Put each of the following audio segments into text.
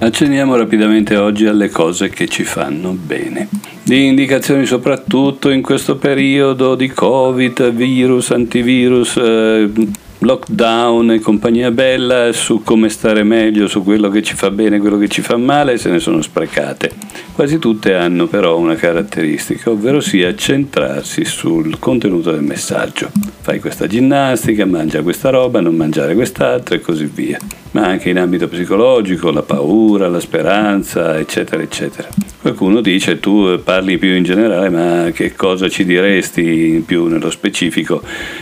Accenniamo rapidamente oggi alle cose che ci fanno bene. Di indicazioni soprattutto in questo periodo di Covid, virus, antivirus, eh, lockdown e compagnia bella su come stare meglio, su quello che ci fa bene, quello che ci fa male, se ne sono sprecate. Quasi tutte hanno però una caratteristica, ovvero sia centrarsi sul contenuto del messaggio. Fai questa ginnastica, mangia questa roba, non mangiare quest'altra e così via. Ma anche in ambito psicologico, la paura, la speranza, eccetera, eccetera. Qualcuno dice tu parli più in generale, ma che cosa ci diresti in più nello specifico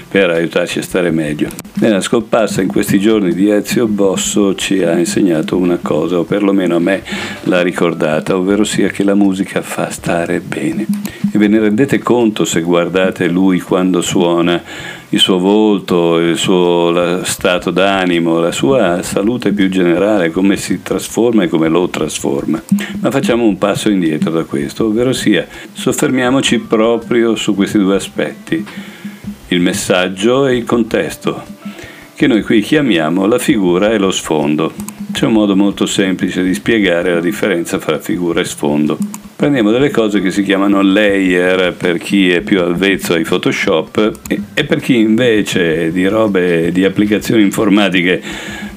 per aiutarci a stare meglio? Nella scomparsa in questi giorni di Ezio Bosso ci ha insegnato una cosa, o perlomeno a me l'ha ricordata, ovvero sia che la musica fa stare bene. E ve ne rendete conto se guardate lui quando suona, il suo volto, il suo stato d'animo, la sua salute più generale, come si trasforma e come lo trasforma. Ma facciamo un passo indietro da questo, ovvero sia soffermiamoci proprio su questi due aspetti, il messaggio e il contesto, che noi qui chiamiamo la figura e lo sfondo. C'è un modo molto semplice di spiegare la differenza fra figura e sfondo. Prendiamo delle cose che si chiamano layer per chi è più avvezzo ai Photoshop e per chi invece di robe di applicazioni informatiche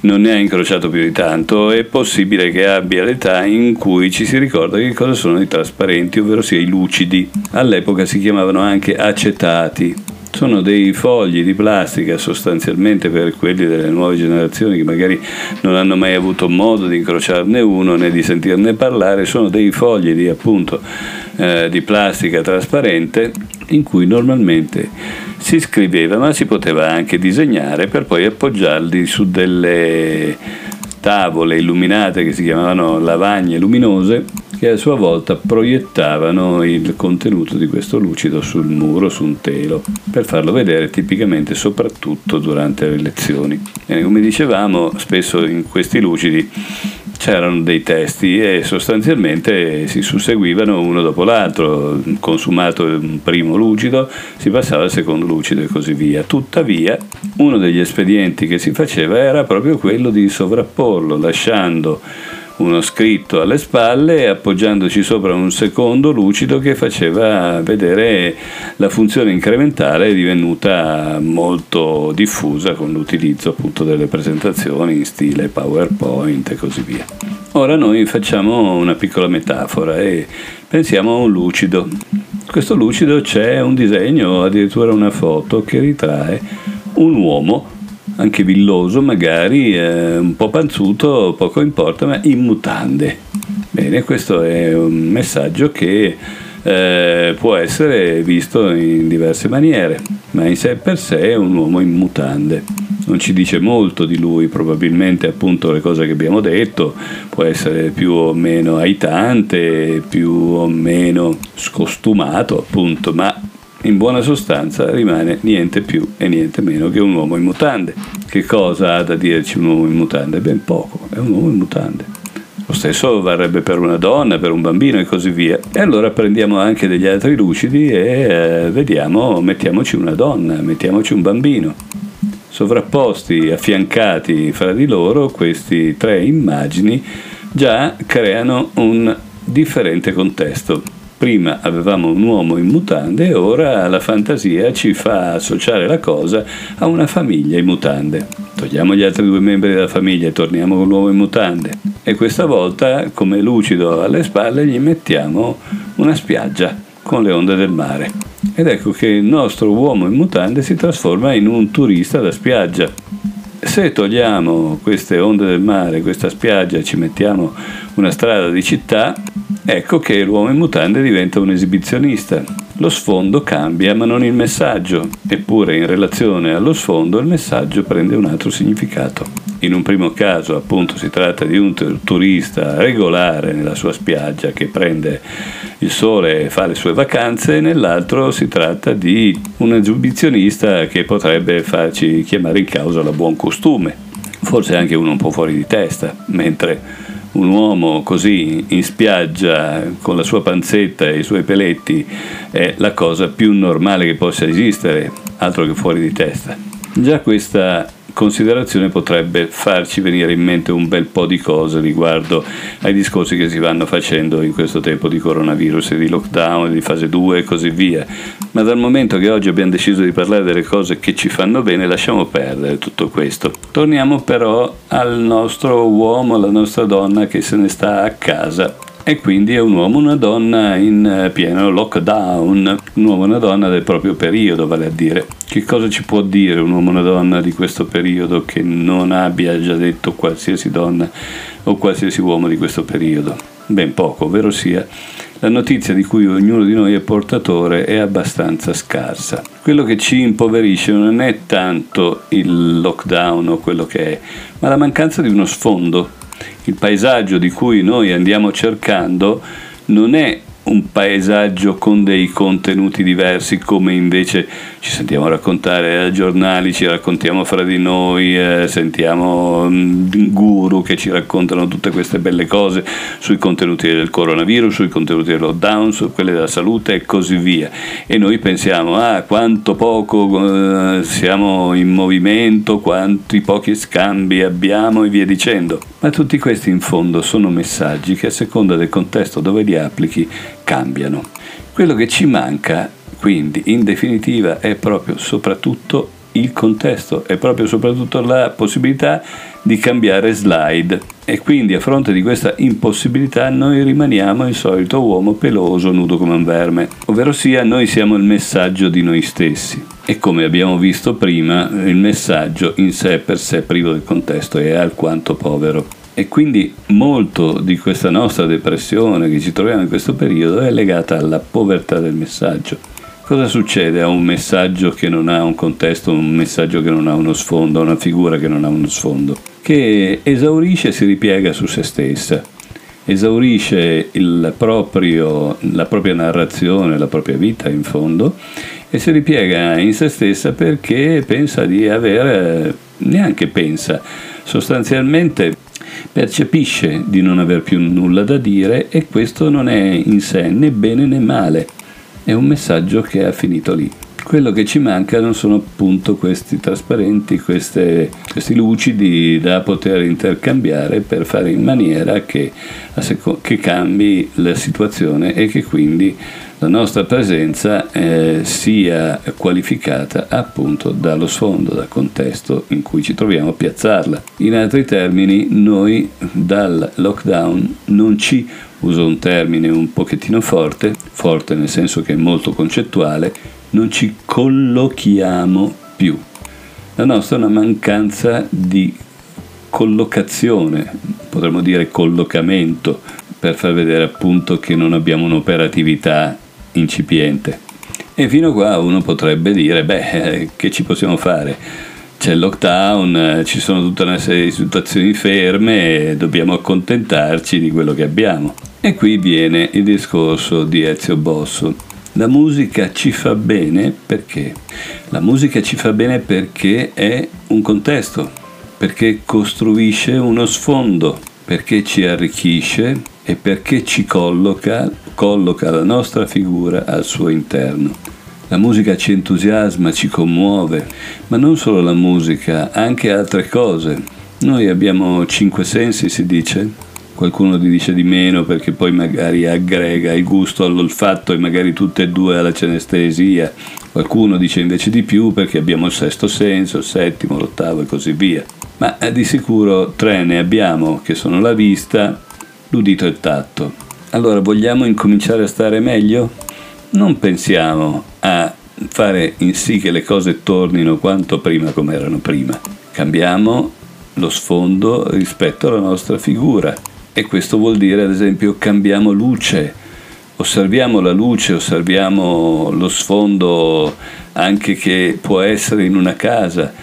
non ne ha incrociato più di tanto, è possibile che abbia l'età in cui ci si ricorda che cosa sono i trasparenti, ovvero sia i lucidi. All'epoca si chiamavano anche acetati sono dei fogli di plastica sostanzialmente per quelli delle nuove generazioni che magari non hanno mai avuto modo di incrociarne uno né di sentirne parlare, sono dei fogli di appunto eh, di plastica trasparente in cui normalmente si scriveva ma si poteva anche disegnare per poi appoggiarli su delle tavole illuminate che si chiamavano lavagne luminose che a sua volta proiettavano il contenuto di questo lucido sul muro, su un telo, per farlo vedere tipicamente soprattutto durante le lezioni. E come dicevamo, spesso in questi lucidi c'erano dei testi e sostanzialmente si susseguivano uno dopo l'altro, consumato un primo lucido, si passava al secondo lucido e così via. Tuttavia, uno degli espedienti che si faceva era proprio quello di sovrapporlo, lasciando uno scritto alle spalle e appoggiandoci sopra un secondo lucido che faceva vedere la funzione incrementale divenuta molto diffusa con l'utilizzo appunto delle presentazioni in stile PowerPoint e così via. Ora noi facciamo una piccola metafora e pensiamo a un lucido. Questo lucido c'è un disegno, addirittura una foto che ritrae un uomo anche villoso magari, eh, un po' panzuto, poco importa, ma in mutande. Bene, questo è un messaggio che eh, può essere visto in diverse maniere, ma in sé per sé è un uomo in mutande. Non ci dice molto di lui, probabilmente appunto le cose che abbiamo detto, può essere più o meno aitante, più o meno scostumato appunto, ma in buona sostanza rimane niente più e niente meno che un uomo in mutande. Che cosa ha da dirci un uomo in mutande? Ben poco, è un uomo in mutande. Lo stesso varrebbe per una donna, per un bambino e così via. E allora prendiamo anche degli altri lucidi e eh, vediamo, mettiamoci una donna, mettiamoci un bambino. Sovrapposti, affiancati fra di loro, questi tre immagini già creano un differente contesto Prima avevamo un uomo in mutande e ora la fantasia ci fa associare la cosa a una famiglia in mutande. Togliamo gli altri due membri della famiglia e torniamo con l'uomo in mutande. E questa volta, come lucido alle spalle, gli mettiamo una spiaggia con le onde del mare. Ed ecco che il nostro uomo in mutande si trasforma in un turista da spiaggia. Se togliamo queste onde del mare, questa spiaggia, ci mettiamo una strada di città, ecco che l'uomo in mutande diventa un esibizionista. Lo sfondo cambia ma non il messaggio, eppure in relazione allo sfondo il messaggio prende un altro significato. In un primo caso appunto si tratta di un turista regolare nella sua spiaggia che prende il sole e fa le sue vacanze, nell'altro si tratta di un esibizionista che potrebbe farci chiamare in causa la buon costume, forse anche uno un po' fuori di testa, mentre un uomo così in spiaggia con la sua panzetta e i suoi peletti è la cosa più normale che possa esistere, altro che fuori di testa. Già questa considerazione potrebbe farci venire in mente un bel po' di cose riguardo ai discorsi che si vanno facendo in questo tempo di coronavirus e di lockdown, di fase 2 e così via. Ma dal momento che oggi abbiamo deciso di parlare delle cose che ci fanno bene, lasciamo perdere tutto questo. Torniamo però al nostro uomo, alla nostra donna che se ne sta a casa e quindi è un uomo una donna in eh, pieno lockdown, un uomo una donna del proprio periodo, vale a dire. Che cosa ci può dire un uomo una donna di questo periodo che non abbia già detto qualsiasi donna o qualsiasi uomo di questo periodo? Ben poco, ovvero sia la notizia di cui ognuno di noi è portatore è abbastanza scarsa. Quello che ci impoverisce non è tanto il lockdown o quello che è, ma la mancanza di uno sfondo il paesaggio di cui noi andiamo cercando non è un paesaggio con dei contenuti diversi come invece ci sentiamo raccontare ai giornali, ci raccontiamo fra di noi, eh, sentiamo mm, guru che ci raccontano tutte queste belle cose sui contenuti del coronavirus, sui contenuti del lockdown, su quelle della salute e così via. E noi pensiamo, ah, quanto poco eh, siamo in movimento, quanti pochi scambi abbiamo e via dicendo. Ma tutti questi in fondo sono messaggi che a seconda del contesto dove li applichi cambiano. Quello che ci manca, quindi, in definitiva, è proprio soprattutto il contesto, è proprio soprattutto la possibilità di cambiare slide e quindi a fronte di questa impossibilità noi rimaniamo il solito uomo peloso nudo come un verme, ovvero sia noi siamo il messaggio di noi stessi e come abbiamo visto prima il messaggio in sé per sé privo del contesto è alquanto povero. E quindi molto di questa nostra depressione che ci troviamo in questo periodo è legata alla povertà del messaggio. Cosa succede a un messaggio che non ha un contesto, un messaggio che non ha uno sfondo, una figura che non ha uno sfondo? Che esaurisce e si ripiega su se stessa, esaurisce proprio, la propria narrazione, la propria vita in fondo e si ripiega in se stessa perché pensa di avere, neanche pensa, sostanzialmente percepisce di non aver più nulla da dire e questo non è in sé né bene né male, è un messaggio che ha finito lì. Quello che ci manca non sono appunto questi trasparenti, queste, questi lucidi da poter intercambiare per fare in maniera che, che cambi la situazione e che quindi la nostra presenza eh, sia qualificata appunto dallo sfondo, dal contesto in cui ci troviamo a piazzarla. In altri termini, noi dal lockdown non ci, uso un termine un pochettino forte, forte nel senso che è molto concettuale, non ci collochiamo più. La nostra è una mancanza di collocazione, potremmo dire collocamento, per far vedere appunto che non abbiamo un'operatività incipiente. E fino a qua uno potrebbe dire, beh, eh, che ci possiamo fare? C'è il lockdown, ci sono tutta una serie di situazioni ferme dobbiamo accontentarci di quello che abbiamo. E qui viene il discorso di Ezio Bosso. La musica ci fa bene perché? La musica ci fa bene perché è un contesto, perché costruisce uno sfondo, perché ci arricchisce e perché ci colloca colloca la nostra figura al suo interno. La musica ci entusiasma, ci commuove, ma non solo la musica, anche altre cose. Noi abbiamo cinque sensi, si dice. Qualcuno ti dice di meno perché poi magari aggrega il gusto all'olfatto e magari tutte e due alla cenestesia. Qualcuno dice invece di più perché abbiamo il sesto senso, il settimo, l'ottavo e così via. Ma eh, di sicuro tre ne abbiamo, che sono la vista, l'udito e il tatto. Allora, vogliamo incominciare a stare meglio? Non pensiamo a fare in sì che le cose tornino quanto prima come erano prima. Cambiamo lo sfondo rispetto alla nostra figura e questo vuol dire ad esempio cambiamo luce, osserviamo la luce, osserviamo lo sfondo anche che può essere in una casa.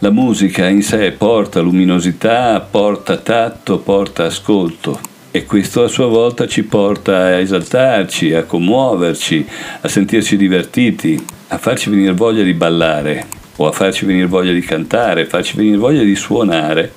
La musica in sé porta luminosità, porta tatto, porta ascolto. E questo a sua volta ci porta a esaltarci, a commuoverci, a sentirci divertiti, a farci venire voglia di ballare o a farci venire voglia di cantare, a farci venire voglia di suonare.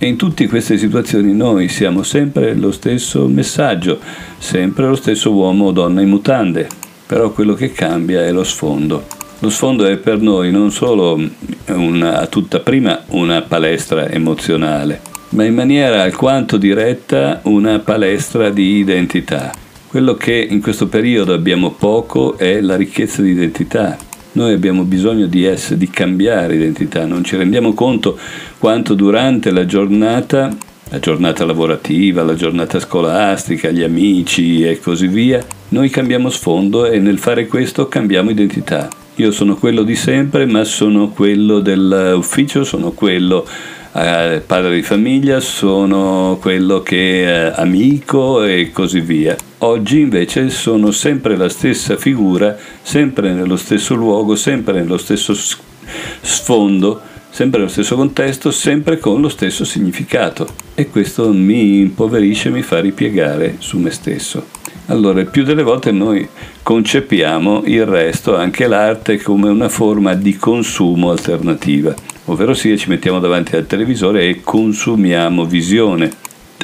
E in tutte queste situazioni noi siamo sempre lo stesso messaggio, sempre lo stesso uomo o donna in mutande, però quello che cambia è lo sfondo. Lo sfondo è per noi non solo una, a tutta prima una palestra emozionale, ma in maniera alquanto diretta una palestra di identità. Quello che in questo periodo abbiamo poco è la ricchezza di identità, noi abbiamo bisogno di, essere, di cambiare identità, non ci rendiamo conto quanto durante la giornata, la giornata lavorativa, la giornata scolastica, gli amici e così via, noi cambiamo sfondo e nel fare questo cambiamo identità. Io sono quello di sempre, ma sono quello dell'ufficio, sono quello eh, padre di famiglia, sono quello che è amico e così via. Oggi invece sono sempre la stessa figura, sempre nello stesso luogo, sempre nello stesso sfondo, sempre nello stesso contesto, sempre con lo stesso significato. E questo mi impoverisce, mi fa ripiegare su me stesso. Allora, più delle volte noi concepiamo il resto, anche l'arte, come una forma di consumo alternativa ovvero sia ci mettiamo davanti al televisore e consumiamo visione,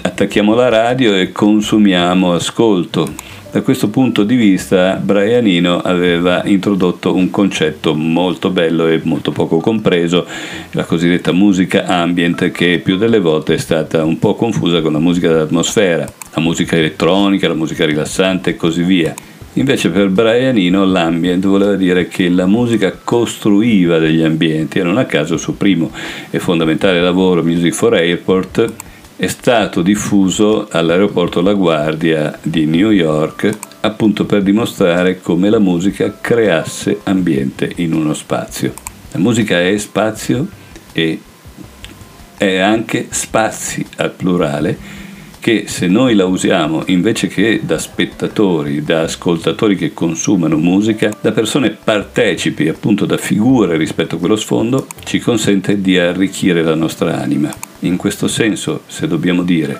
attacchiamo la radio e consumiamo ascolto. Da questo punto di vista Brian Eno aveva introdotto un concetto molto bello e molto poco compreso, la cosiddetta musica ambient che più delle volte è stata un po' confusa con la musica d'atmosfera, la musica elettronica, la musica rilassante e così via. Invece per Brian Eno l'ambient voleva dire che la musica costruiva degli ambienti e non a caso il suo primo e fondamentale lavoro Music for Airport è stato diffuso all'aeroporto La Guardia di New York appunto per dimostrare come la musica creasse ambiente in uno spazio. La musica è spazio e è anche spazi al plurale che se noi la usiamo invece che da spettatori, da ascoltatori che consumano musica, da persone partecipi, appunto da figure rispetto a quello sfondo, ci consente di arricchire la nostra anima. In questo senso, se dobbiamo dire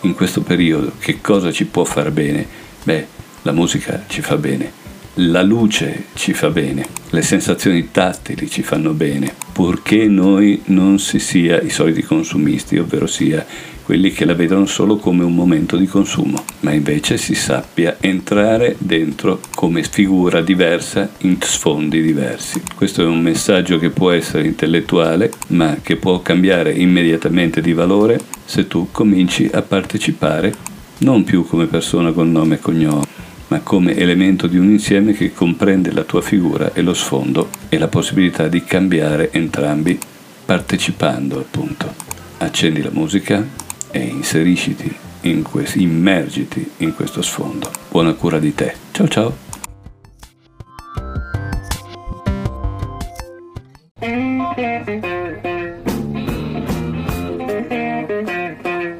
in questo periodo che cosa ci può far bene, beh, la musica ci fa bene, la luce ci fa bene, le sensazioni tattili ci fanno bene, purché noi non si sia i soliti consumisti, ovvero sia quelli che la vedono solo come un momento di consumo, ma invece si sappia entrare dentro come figura diversa in sfondi diversi. Questo è un messaggio che può essere intellettuale, ma che può cambiare immediatamente di valore se tu cominci a partecipare non più come persona con nome e cognome, ma come elemento di un insieme che comprende la tua figura e lo sfondo e la possibilità di cambiare entrambi partecipando appunto. Accendi la musica, e inserisciti in questo, immergiti in questo sfondo. Buona cura di te. Ciao ciao.